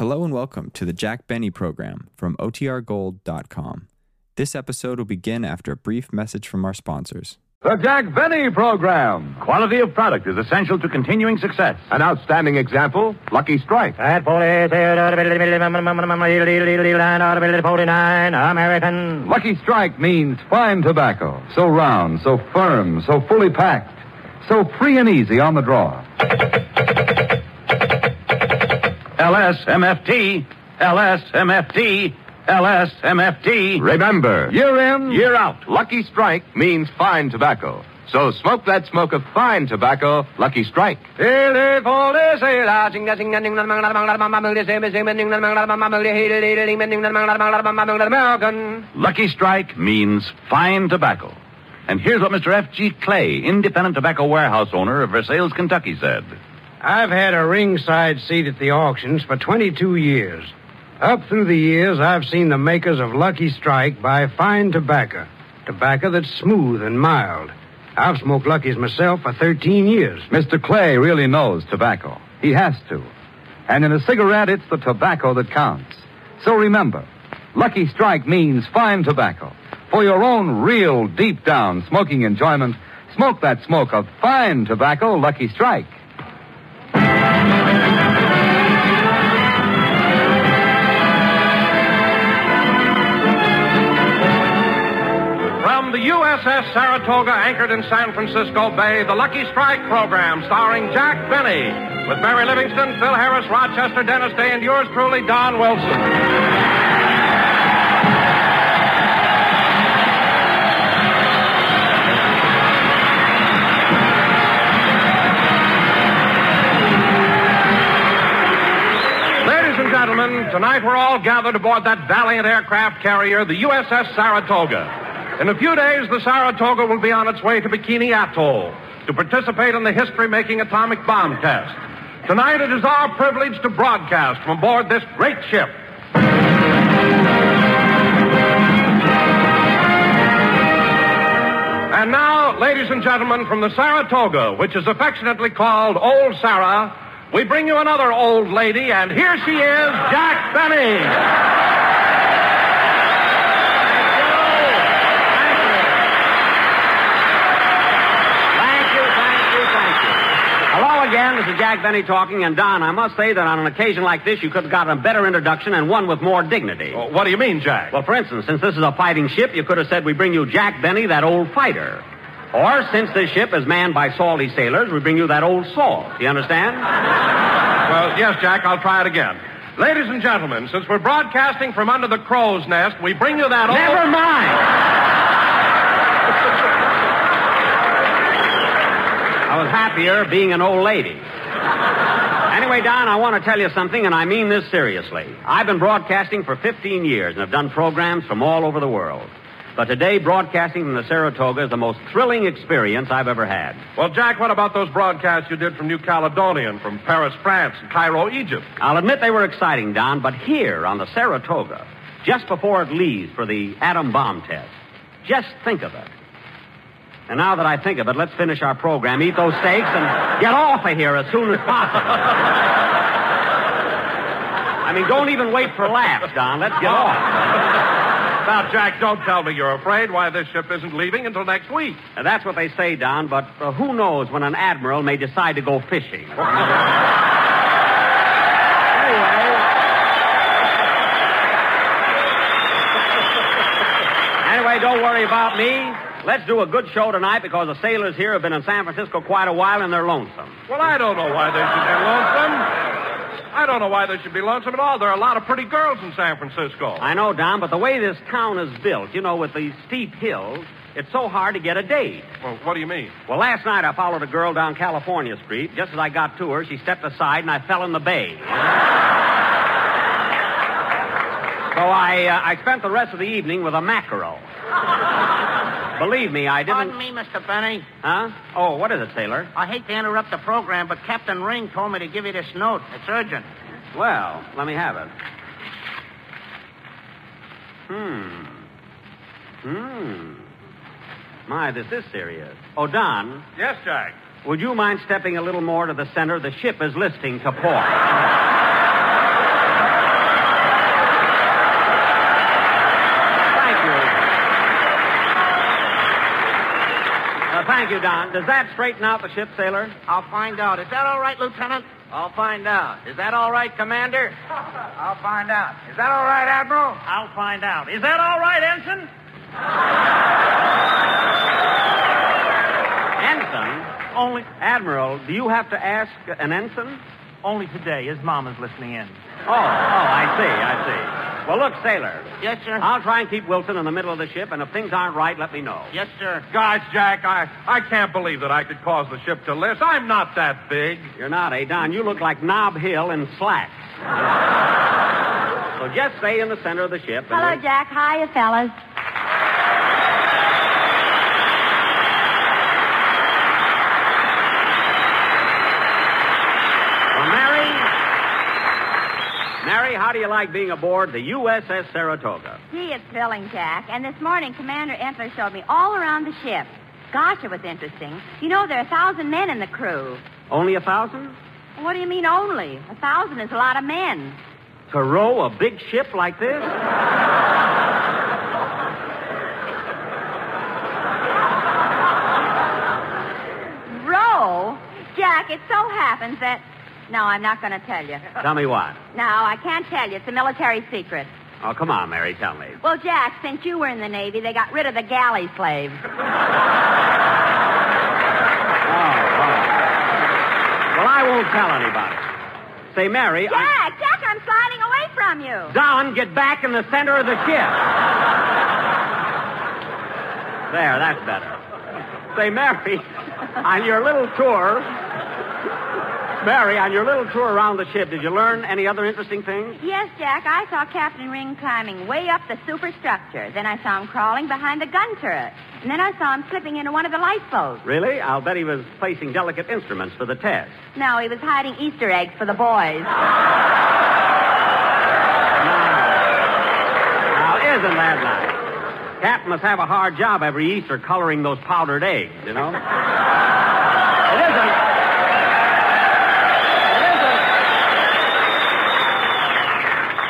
Hello and welcome to the Jack Benny program from OTRGold.com. This episode will begin after a brief message from our sponsors. The Jack Benny Program. Quality of product is essential to continuing success. An outstanding example, Lucky Strike. At 49 American. Lucky Strike means fine tobacco. So round, so firm, so fully packed. So free and easy on the draw. LSMFT, LSMFT, LSMFT. Remember, year in, Year out. Lucky Strike means fine tobacco. So smoke that smoke of fine tobacco, Lucky Strike. Lucky Strike means fine tobacco. And here's what Mr. F.G. Clay, independent tobacco warehouse owner of Versailles, Kentucky, said. I've had a ringside seat at the auctions for 22 years. Up through the years, I've seen the makers of Lucky Strike buy fine tobacco. Tobacco that's smooth and mild. I've smoked Lucky's myself for 13 years. Mr. Clay really knows tobacco. He has to. And in a cigarette, it's the tobacco that counts. So remember, Lucky Strike means fine tobacco. For your own real, deep down smoking enjoyment, smoke that smoke of fine tobacco, Lucky Strike. USS Saratoga, anchored in San Francisco Bay, the Lucky Strike program, starring Jack Benny, with Mary Livingston, Phil Harris, Rochester, Dennis Day, and yours truly, Don Wilson. Ladies and gentlemen, tonight we're all gathered aboard that valiant aircraft carrier, the USS Saratoga. In a few days, the Saratoga will be on its way to Bikini Atoll to participate in the history making atomic bomb test. Tonight, it is our privilege to broadcast from aboard this great ship. And now, ladies and gentlemen, from the Saratoga, which is affectionately called Old Sarah, we bring you another old lady, and here she is, Jack Benny. Thank you, thank you, thank you. Hello again, this is Jack Benny talking, and Don, I must say that on an occasion like this, you could have gotten a better introduction and one with more dignity. Oh, what do you mean, Jack? Well, for instance, since this is a fighting ship, you could have said we bring you Jack Benny, that old fighter. Or since this ship is manned by salty sailors, we bring you that old salt. You understand? Well, yes, Jack, I'll try it again. Ladies and gentlemen, since we're broadcasting from under the crow's nest, we bring you that old. Never mind. Was happier being an old lady. Anyway, Don, I want to tell you something, and I mean this seriously. I've been broadcasting for 15 years and have done programs from all over the world. But today, broadcasting from the Saratoga is the most thrilling experience I've ever had. Well, Jack, what about those broadcasts you did from New Caledonia and from Paris, France, and Cairo, Egypt? I'll admit they were exciting, Don, but here on the Saratoga, just before it leaves for the atom bomb test, just think of it. And now that I think of it, let's finish our program, eat those steaks, and get off of here as soon as possible. I mean, don't even wait for laughs, Don. Let's get off. Now, Jack, don't tell me you're afraid why this ship isn't leaving until next week. Now, that's what they say, Don, but uh, who knows when an admiral may decide to go fishing. anyway. Anyway, don't worry about me. Let's do a good show tonight because the sailors here have been in San Francisco quite a while and they're lonesome. Well, I don't know why they should be lonesome. I don't know why they should be lonesome at all. There are a lot of pretty girls in San Francisco. I know, Don, but the way this town is built, you know, with these steep hills, it's so hard to get a date. Well, what do you mean? Well, last night I followed a girl down California Street. Just as I got to her, she stepped aside and I fell in the bay. So I, uh, I spent the rest of the evening with a mackerel. Believe me, I didn't. Pardon me, Mr. Benny. Huh? Oh, what is it, sailor? I hate to interrupt the program, but Captain Ring told me to give you this note. It's urgent. Well, let me have it. Hmm. Hmm. My, this is serious. Oh, Don, Yes, Jack. would you mind stepping a little more to the center? The ship is listing to port. Don, does that straighten out the ship, sailor? I'll find out. Is that all right, Lieutenant? I'll find out. Is that all right, Commander? I'll find out. Is that all right, Admiral? I'll find out. Is that all right, Ensign? Ensign? Only. Admiral, do you have to ask an ensign? Only today. His mama's listening in. Oh, oh, I see, I see. Well, look, sailor. Yes, sir. I'll try and keep Wilson in the middle of the ship, and if things aren't right, let me know. Yes, sir. Gosh, Jack, I, I can't believe that I could cause the ship to list. I'm not that big. You're not, eh, Don? You look like Nob Hill in slacks. so just stay in the center of the ship. and Hello, we'll- Jack. Hiya, fellas. Well, Mary. Mary, how do you like being aboard the USS Saratoga? Gee, it's thrilling, Jack. And this morning, Commander Entler showed me all around the ship. Gosh, it was interesting. You know, there are a thousand men in the crew. Only a thousand? What do you mean only? A thousand is a lot of men. To row a big ship like this? Row? Jack, it so happens that. No, I'm not going to tell you. Tell me what. No, I can't tell you. It's a military secret. Oh, come on, Mary, tell me. Well, Jack, since you were in the Navy, they got rid of the galley slaves. Oh, oh. Well, I won't tell anybody. Say, Mary. I... Jack, Jack, I'm sliding away from you. Don, get back in the center of the ship. there, that's better. Say, Mary, on your little tour. Mary, on your little tour around the ship, did you learn any other interesting things? Yes, Jack, I saw Captain Ring climbing way up the superstructure. Then I saw him crawling behind the gun turret. And then I saw him slipping into one of the lifeboats. Really? I'll bet he was placing delicate instruments for the test. No, he was hiding Easter eggs for the boys. Now, now isn't that nice? Captain must have a hard job every Easter coloring those powdered eggs, you know? It isn't.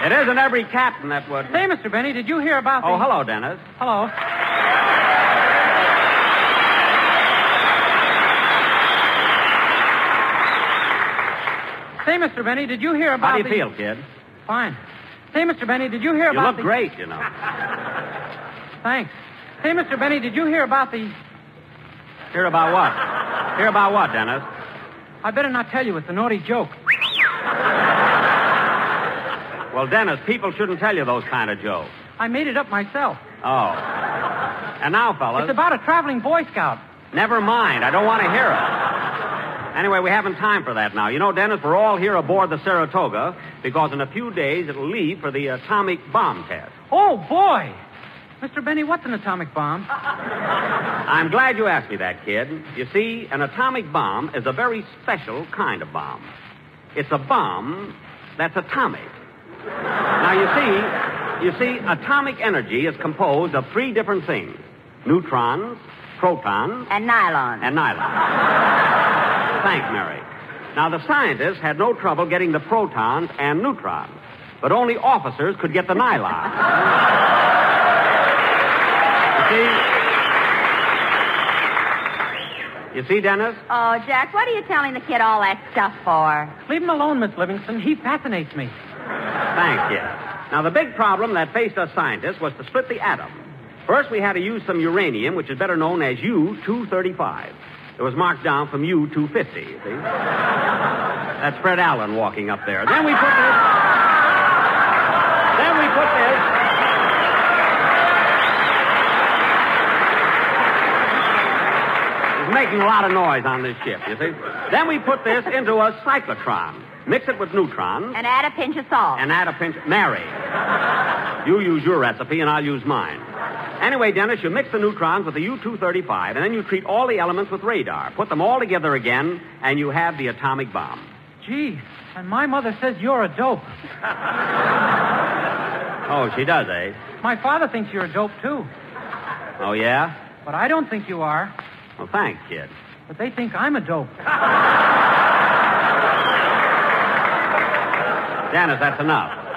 It isn't every captain that would. Say, Mr. Benny, did you hear about Oh, the... hello, Dennis. Hello. Say, Mr. Benny, did you hear about How do you the... feel, kid? Fine. Say, Mr. Benny, did you hear You about You look the... great, you know. Thanks. Say, Mr. Benny, did you hear about the... Hear about what? Hear about what, Dennis? I better not tell you. It's a naughty joke. Well, Dennis, people shouldn't tell you those kind of jokes. I made it up myself. Oh. And now, fellas. It's about a traveling Boy Scout. Never mind. I don't want to hear it. Anyway, we haven't time for that now. You know, Dennis, we're all here aboard the Saratoga because in a few days it'll leave for the atomic bomb test. Oh, boy. Mr. Benny, what's an atomic bomb? I'm glad you asked me that, kid. You see, an atomic bomb is a very special kind of bomb. It's a bomb that's atomic. Now, you see, you see, atomic energy is composed of three different things neutrons, protons, And nylon. and nylon. Thanks, Mary. Now, the scientists had no trouble getting the protons and neutrons, but only officers could get the nylon. You see? You see, Dennis? Oh, Jack, what are you telling the kid all that stuff for? Leave him alone, Miss Livingston. He fascinates me. Thanks, you. Now, the big problem that faced us scientists was to split the atom. First, we had to use some uranium, which is better known as U-235. It was marked down from U-250, you see? That's Fred Allen walking up there. Then we put this... Then we put this... It's making a lot of noise on this ship, you see? Then we put this into a cyclotron. Mix it with neutrons. And add a pinch of salt. And add a pinch. Mary. You use your recipe, and I'll use mine. Anyway, Dennis, you mix the neutrons with the U-235, and then you treat all the elements with radar. Put them all together again, and you have the atomic bomb. Gee, and my mother says you're a dope. Oh, she does, eh? My father thinks you're a dope, too. Oh, yeah? But I don't think you are. Well, thanks, kid. But they think I'm a dope. Dennis, that's enough.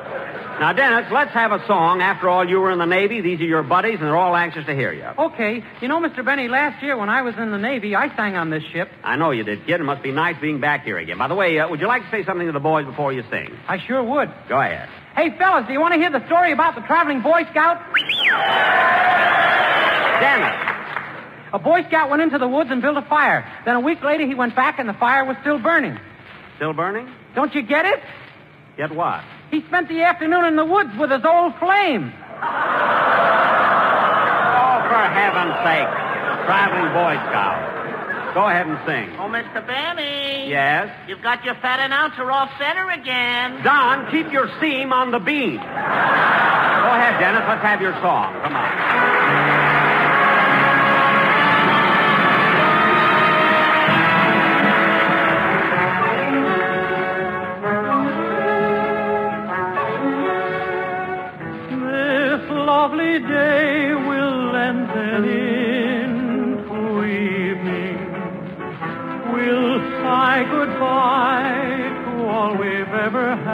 Now, Dennis, let's have a song. After all, you were in the Navy. These are your buddies, and they're all anxious to hear you. Okay. You know, Mr. Benny, last year when I was in the Navy, I sang on this ship. I know you did, kid. It must be nice being back here again. By the way, uh, would you like to say something to the boys before you sing? I sure would. Go ahead. Hey, fellas, do you want to hear the story about the traveling Boy Scout? Dennis. A Boy Scout went into the woods and built a fire. Then a week later, he went back and the fire was still burning. Still burning? Don't you get it? Get what? He spent the afternoon in the woods with his old flame. Oh, for heaven's sake. Traveling Boy Scout. Go ahead and sing. Oh, Mr. Benny. Yes? You've got your fat announcer off center again. Don, keep your seam on the beam. Go ahead, Dennis. Let's have your song. Come on. Ever had.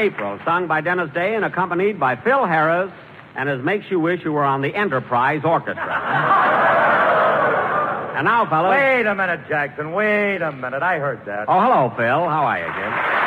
April, sung by Dennis Day and accompanied by Phil Harris, and as makes you wish you were on the Enterprise Orchestra. and now, fellas. Wait a minute, Jackson. Wait a minute. I heard that. Oh, hello, Phil. How are you, kid?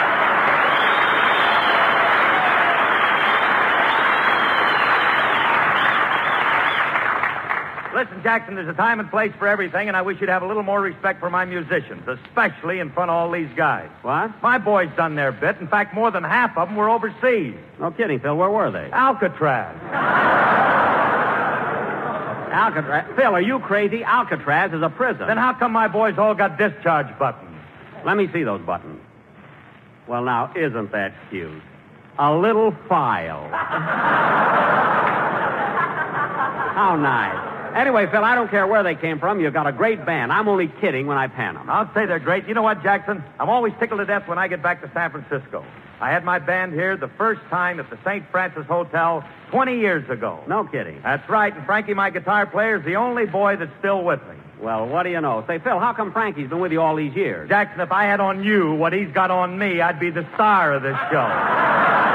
Listen, Jackson, there's a time and place for everything, and I wish you'd have a little more respect for my musicians, especially in front of all these guys. What? My boys done their bit. In fact, more than half of them were overseas. No kidding, Phil. Where were they? Alcatraz. Alcatraz. Phil, are you crazy? Alcatraz is a prison. Then how come my boys all got discharge buttons? Let me see those buttons. Well, now, isn't that cute? A little file. How nice. Anyway, Phil, I don't care where they came from. You've got a great band. I'm only kidding when I pan them. I'll say they're great. You know what, Jackson? I'm always tickled to death when I get back to San Francisco. I had my band here the first time at the St. Francis Hotel 20 years ago. No kidding. That's right, and Frankie, my guitar player, is the only boy that's still with me. Well, what do you know? Say, Phil, how come Frankie's been with you all these years? Jackson, if I had on you what he's got on me, I'd be the star of this show.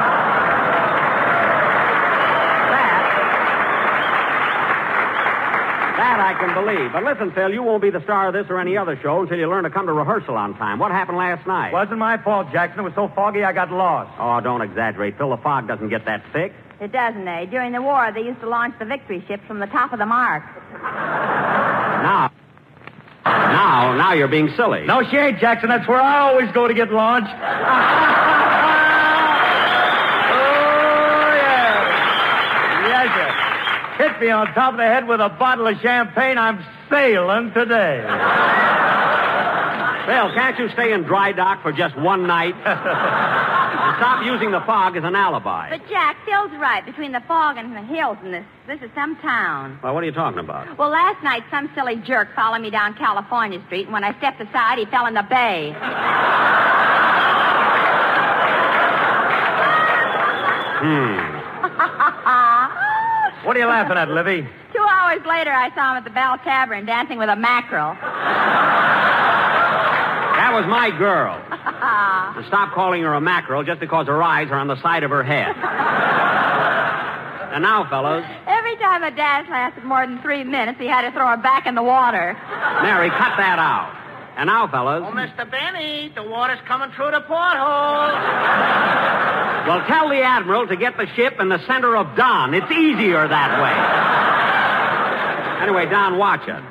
That I can believe. But listen, Phil, you won't be the star of this or any other show until you learn to come to rehearsal on time. What happened last night? Wasn't my fault, Jackson. It was so foggy I got lost. Oh, don't exaggerate, Phil. The fog doesn't get that thick. It doesn't, eh? During the war, they used to launch the victory ships from the top of the mark. Now. Now, now you're being silly. No shade, Jackson. That's where I always go to get launched. oh, yeah. Yes, sir. Hit me on top of the head with a bottle of champagne. I'm sailing today. Phil, can't you stay in dry dock for just one night? stop using the fog as an alibi. But Jack, Phil's right. Between the fog and the hills and this, this is some town. Well, what are you talking about? Well, last night some silly jerk followed me down California Street, and when I stepped aside, he fell in the bay. Hmm. What are you laughing at, Livy? Two hours later, I saw him at the Bell Tavern dancing with a mackerel. That was my girl. To stop calling her a mackerel just because her eyes are on the side of her head. and now, fellows, Every time a dance lasted more than three minutes, he had to throw her back in the water. Mary, cut that out. And now, fellas, Oh, Mr. Benny, the water's coming through the porthole. Well, tell the Admiral to get the ship in the center of Don. It's easier that way. Anyway, Don, watch it.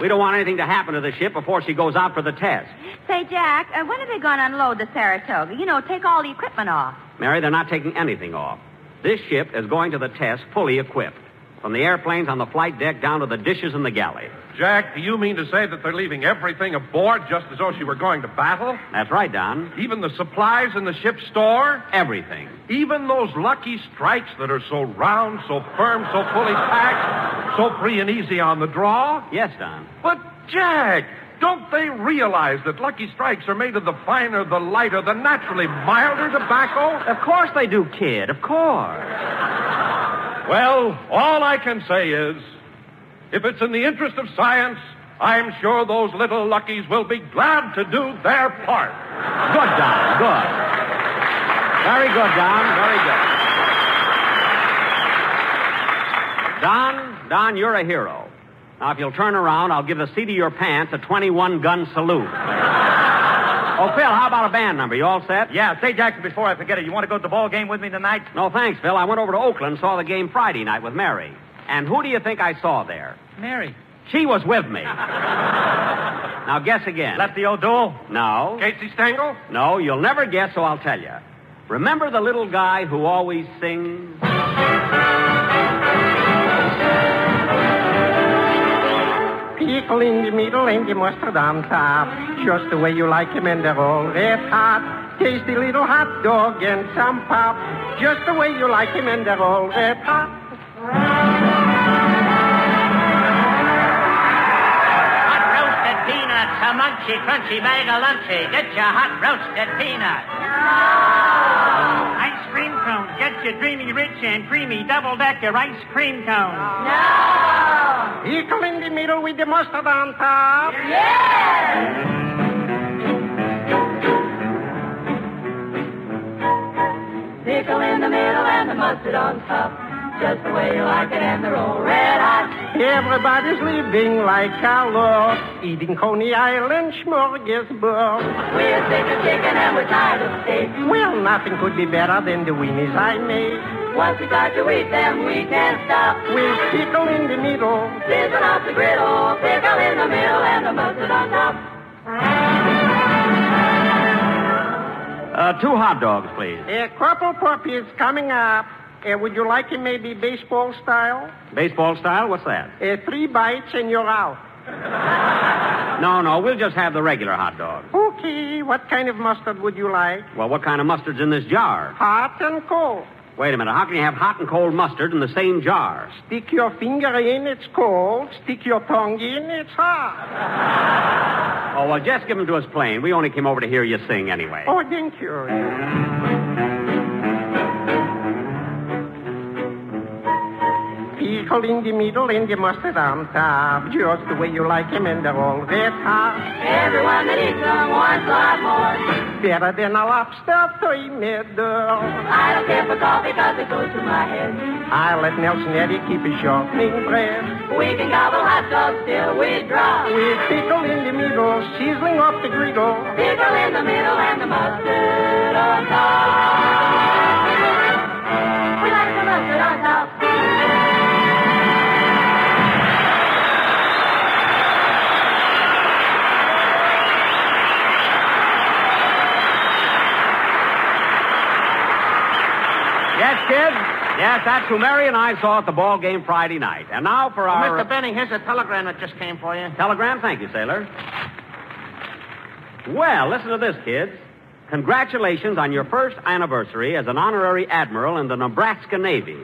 We don't want anything to happen to the ship before she goes out for the test. Say, Jack, uh, when are they going to unload the Saratoga? You know, take all the equipment off. Mary, they're not taking anything off. This ship is going to the test fully equipped. From the airplanes on the flight deck down to the dishes in the galley. Jack, do you mean to say that they're leaving everything aboard just as though she were going to battle? That's right, Don. Even the supplies in the ship's store? Everything. Even those lucky strikes that are so round, so firm, so fully packed, so free and easy on the draw? Yes, Don. But, Jack, don't they realize that Lucky Strikes are made of the finer, the lighter, the naturally milder tobacco? Of course they do, kid. Of course. Well, all I can say is, if it's in the interest of science, I'm sure those little Luckies will be glad to do their part. Good, Don. Good. Very good, Don. Very good. Don, Don, you're a hero. Now, if you'll turn around, I'll give the seat of your pants a 21 gun salute. Oh, Phil, how about a band number? You all set? Yeah, say, Jackson, before I forget it, you want to go to the ball game with me tonight? No, thanks, Phil. I went over to Oakland, saw the game Friday night with Mary. And who do you think I saw there? Mary. She was with me. now, guess again. Lefty O'Doul? No. Casey Stengel? No, you'll never guess, so I'll tell you. Remember the little guy who always sings? Pickle in the middle and the mustard on top. Just the way you like him and they're all red hot. Tasty little hot dog and some pop. Just the way you like him and they're all red hot. Hot roasted peanuts, a munchy, crunchy bag of lunchy. Get your hot roasted peanuts. No! Ice cream cone. Get your dreamy, rich, and creamy double-decker ice cream cone. Pickle in the middle with the mustard on top. Yeah! Pickle in the middle and the mustard on top. Just the way you like it, and they're all red hot. Everybody's living like a lord. Eating Coney Island smorgasbord. We're sick of chicken and we're tired of steak. Well, nothing could be better than the weenies I made. Once we start to eat them, we can't stop. With pickle in the middle. Sizzling off the griddle, pickle in the middle and the mustard on top. Uh, two hot dogs, please. A couple puppies coming up. Uh, would you like it maybe baseball style? Baseball style? What's that? Uh, three bites and you're out. No, no, we'll just have the regular hot dog. Okay, what kind of mustard would you like? Well, what kind of mustard's in this jar? Hot and cold. Wait a minute. How can you have hot and cold mustard in the same jar? Stick your finger in, it's cold. Stick your tongue in, it's hot. Oh, well, just give them to us plain. We only came over to hear you sing anyway. Oh, thank you. Pickle in the middle and the mustard on top. Just the way you like him and they're all red hot. Everyone that eats them wants a lot more. better than a lobster three middle. I don't care for coffee because it goes to my head. I let Nelson Eddy keep his sharpening bread. We can gobble hot dogs till we drop. With pickle in the middle, sizzling off the griddle. Pickle in the middle and the mustard on top. Yes. Yes, that's who Mary and I saw at the ball game Friday night. And now for oh, our... Mr. Benny, here's a telegram that just came for you. Telegram? Thank you, sailor. Well, listen to this, kids. Congratulations on your first anniversary as an honorary admiral in the Nebraska Navy.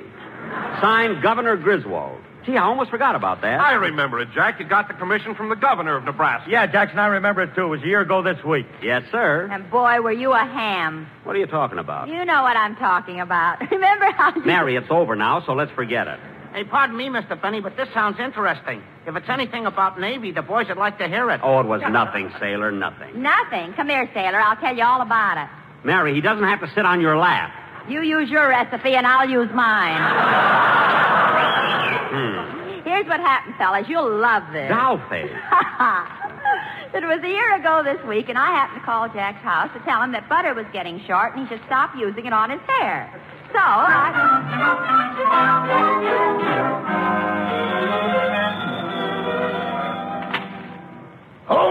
Signed Governor Griswold. Gee, I almost forgot about that. I remember it, Jack. You got the commission from the governor of Nebraska. Yeah, Jackson, I remember it too. It was a year ago this week. Yes, sir. And boy, were you a ham. What are you talking about? You know what I'm talking about. Remember how you... Mary, it's over now, so let's forget it. Hey, pardon me, Mr. Benny, but this sounds interesting. If it's anything about Navy, the boys would like to hear it. Oh, it was nothing, sailor, nothing. Nothing. Come here, sailor. I'll tell you all about it. Mary, he doesn't have to sit on your lap. You use your recipe, and I'll use mine. Hmm. Here's what happened, fellas. You'll love this. Dolphy. it was a year ago this week, and I happened to call Jack's house to tell him that butter was getting short and he should stop using it on his hair. So I.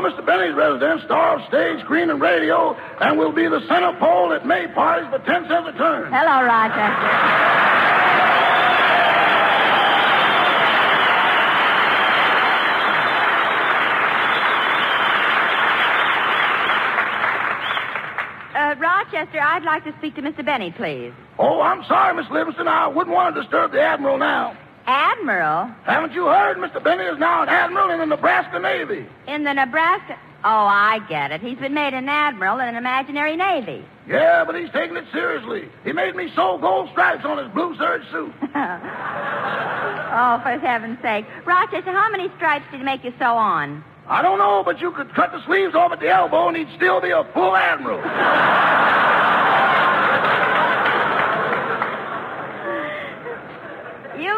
Mr. Benny's residence, star of stage, screen, and radio, and will be the center pole at May parties for 10 cents a turn. Hello, Rochester. Uh, Rochester, I'd like to speak to Mr. Benny, please. Oh, I'm sorry, Miss Livingston. I wouldn't want to disturb the Admiral now. Admiral? Haven't you heard? Mr. Benny is now an Admiral in the Nebraska Navy. In the Nebraska. Oh, I get it. He's been made an admiral in an imaginary navy. Yeah, but he's taking it seriously. He made me sew gold stripes on his blue serge suit. oh, for heaven's sake. Rochester, how many stripes did he make you sew on? I don't know, but you could cut the sleeves off at the elbow and he'd still be a full admiral.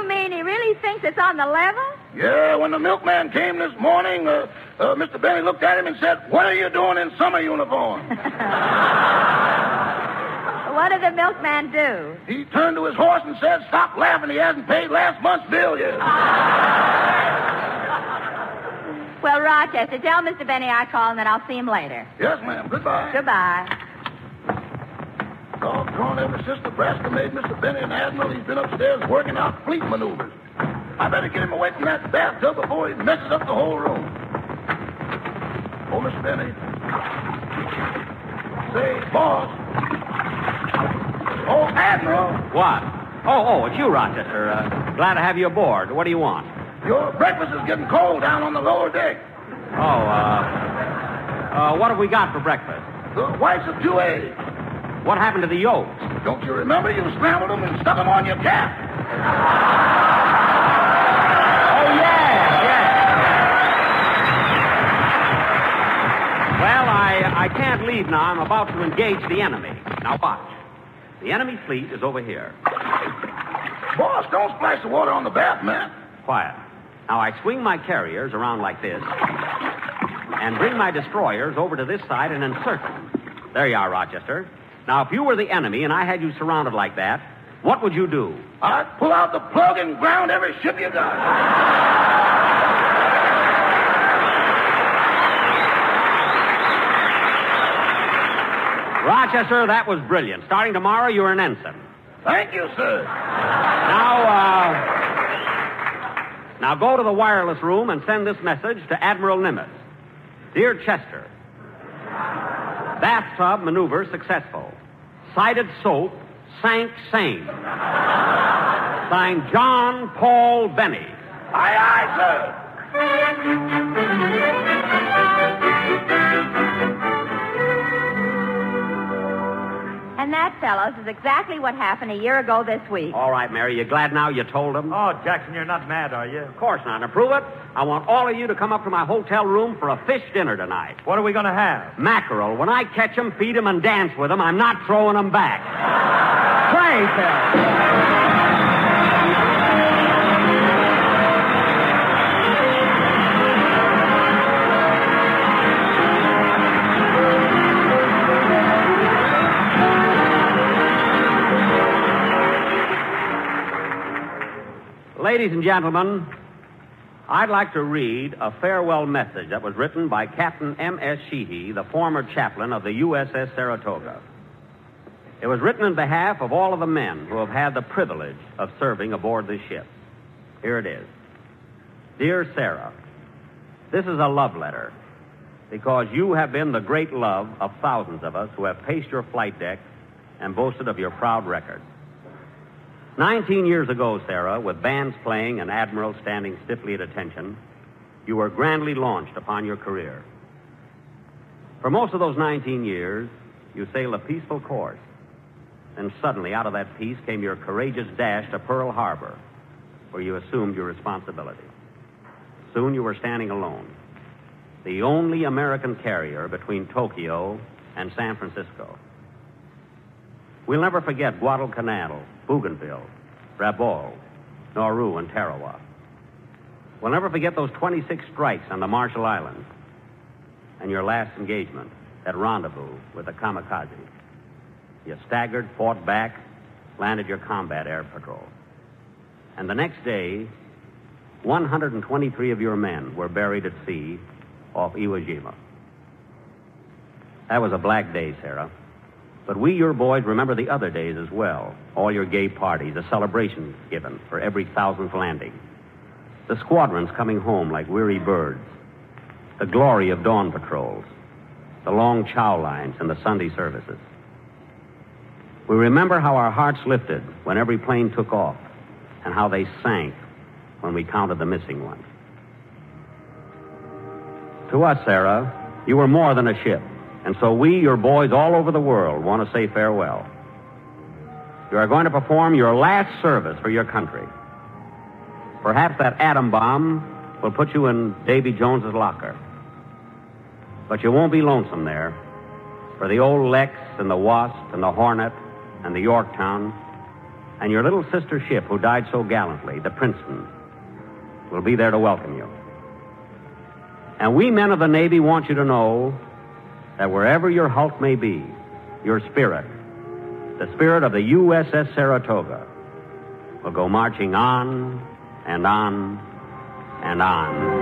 mean he really thinks it's on the level? Yeah, when the milkman came this morning, uh, uh, Mr. Benny looked at him and said, What are you doing in summer uniform? what did the milkman do? He turned to his horse and said, Stop laughing. He hasn't paid last month's bill yet. well, Rochester, tell Mr. Benny I called and that I'll see him later. Yes, ma'am. Goodbye. Goodbye. Doggone, ever since Nebraska made Mr. Benny an admiral, he's been upstairs working out fleet maneuvers. I better get him away from that bathtub before he messes up the whole room. Oh, Mr. Benny. Say, boss. Oh, Admiral. What? Oh, oh, it's you, Rochester. Uh, glad to have you aboard. What do you want? Your breakfast is getting cold down on the lower deck. Oh, uh, uh, what have we got for breakfast? The whites of two eggs. What happened to the yolks? Don't you remember? You scrambled them and stuck them on your cap. Oh, yeah, yeah. Well, I, I can't leave now. I'm about to engage the enemy. Now, watch. The enemy fleet is over here. Boss, don't splash the water on the bath mat. Quiet. Now, I swing my carriers around like this and bring my destroyers over to this side and encircle them. There you are, Rochester. Now, if you were the enemy and I had you surrounded like that, what would you do? I'd pull out the plug and ground every ship you got. Rochester, that was brilliant. Starting tomorrow, you're an ensign. Thank you, sir. Now, uh, now go to the wireless room and send this message to Admiral Nimitz. Dear Chester, bathtub maneuver successful. Sighted soap sank same. Signed John Paul Benny. Aye, aye, sir. And that, fellows, is exactly what happened a year ago this week. All right, Mary, you glad now you told him? Oh, Jackson, you're not mad, are you? Of course not. To prove it, I want all of you to come up to my hotel room for a fish dinner tonight. What are we going to have? Mackerel. When I catch 'em, feed 'em, and dance with 'em, I'm not throwing 'em back. Play, Phil. Ladies and gentlemen, I'd like to read a farewell message that was written by Captain M.S. Sheehy, the former chaplain of the USS Saratoga. It was written in behalf of all of the men who have had the privilege of serving aboard this ship. Here it is. Dear Sarah, this is a love letter because you have been the great love of thousands of us who have paced your flight deck and boasted of your proud record. Nineteen years ago, Sarah, with bands playing and admirals standing stiffly at attention, you were grandly launched upon your career. For most of those 19 years, you sailed a peaceful course. Then suddenly, out of that peace, came your courageous dash to Pearl Harbor, where you assumed your responsibility. Soon you were standing alone, the only American carrier between Tokyo and San Francisco. We'll never forget Guadalcanal, Bougainville, Rabaul, Nauru, and Tarawa. We'll never forget those 26 strikes on the Marshall Islands and your last engagement, that rendezvous with the kamikaze. You staggered, fought back, landed your combat air patrol. And the next day, 123 of your men were buried at sea off Iwo Jima. That was a black day, Sarah. But we, your boys, remember the other days as well. All your gay parties, the celebrations given for every thousandth landing. The squadrons coming home like weary birds. The glory of dawn patrols. The long chow lines and the Sunday services. We remember how our hearts lifted when every plane took off and how they sank when we counted the missing ones. To us, Sarah, you were more than a ship. And so we, your boys all over the world, want to say farewell. You are going to perform your last service for your country. Perhaps that atom bomb will put you in Davy Jones's locker. But you won't be lonesome there. For the old Lex and the Wasp and the Hornet and the Yorktown and your little sister ship who died so gallantly, the Princeton, will be there to welcome you. And we men of the Navy want you to know that wherever your hulk may be, your spirit, the spirit of the USS Saratoga, will go marching on and on and on.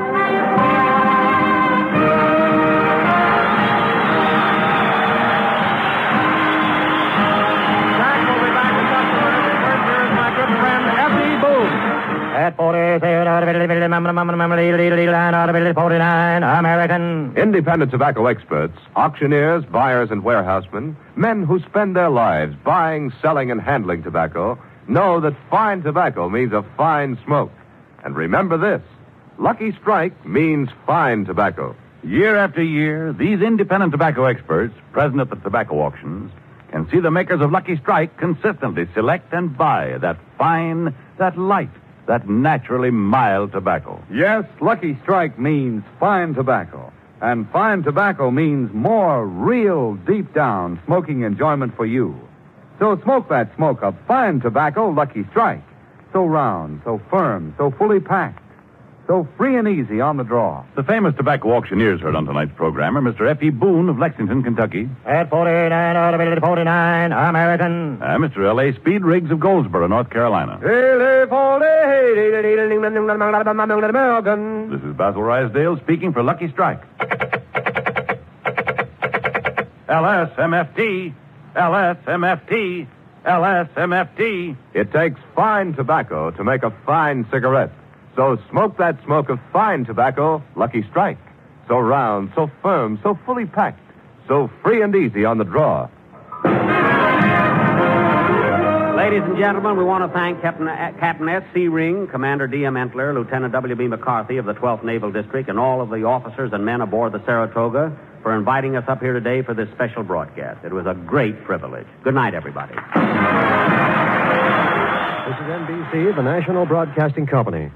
my good friend F.E. Boone. At 49, American. Independent tobacco experts, auctioneers, buyers, and warehousemen, men who spend their lives buying, selling, and handling tobacco, know that fine tobacco means a fine smoke. And remember this Lucky Strike means fine tobacco. Year after year, these independent tobacco experts, present at the tobacco auctions, can see the makers of Lucky Strike consistently select and buy that fine, that light, that naturally mild tobacco. Yes, Lucky Strike means fine tobacco. And fine tobacco means more real, deep down smoking enjoyment for you. So smoke that smoke of fine tobacco, Lucky Strike. So round, so firm, so fully packed. So free and easy on the draw. The famous tobacco auctioneers heard on tonight's program are Mr. F.E. Boone of Lexington, Kentucky, At 49, 49, American. and Mr. L.A. Speed Riggs of Goldsboro, North Carolina. American. This is Basil Ruysdael speaking for Lucky Strike. LSMFT, LSMFT, LSMFT. It takes fine tobacco to make a fine cigarette. So smoke that smoke of fine tobacco, Lucky Strike. So round, so firm, so fully packed, so free and easy on the draw. Ladies and gentlemen, we want to thank Captain, uh, Captain S.C. Ring, Commander D.M. Entler, Lieutenant W.B. McCarthy of the 12th Naval District, and all of the officers and men aboard the Saratoga for for inviting us up here today for this special broadcast. It was a great privilege. Good night, everybody. This is NBC, the National Broadcasting Company.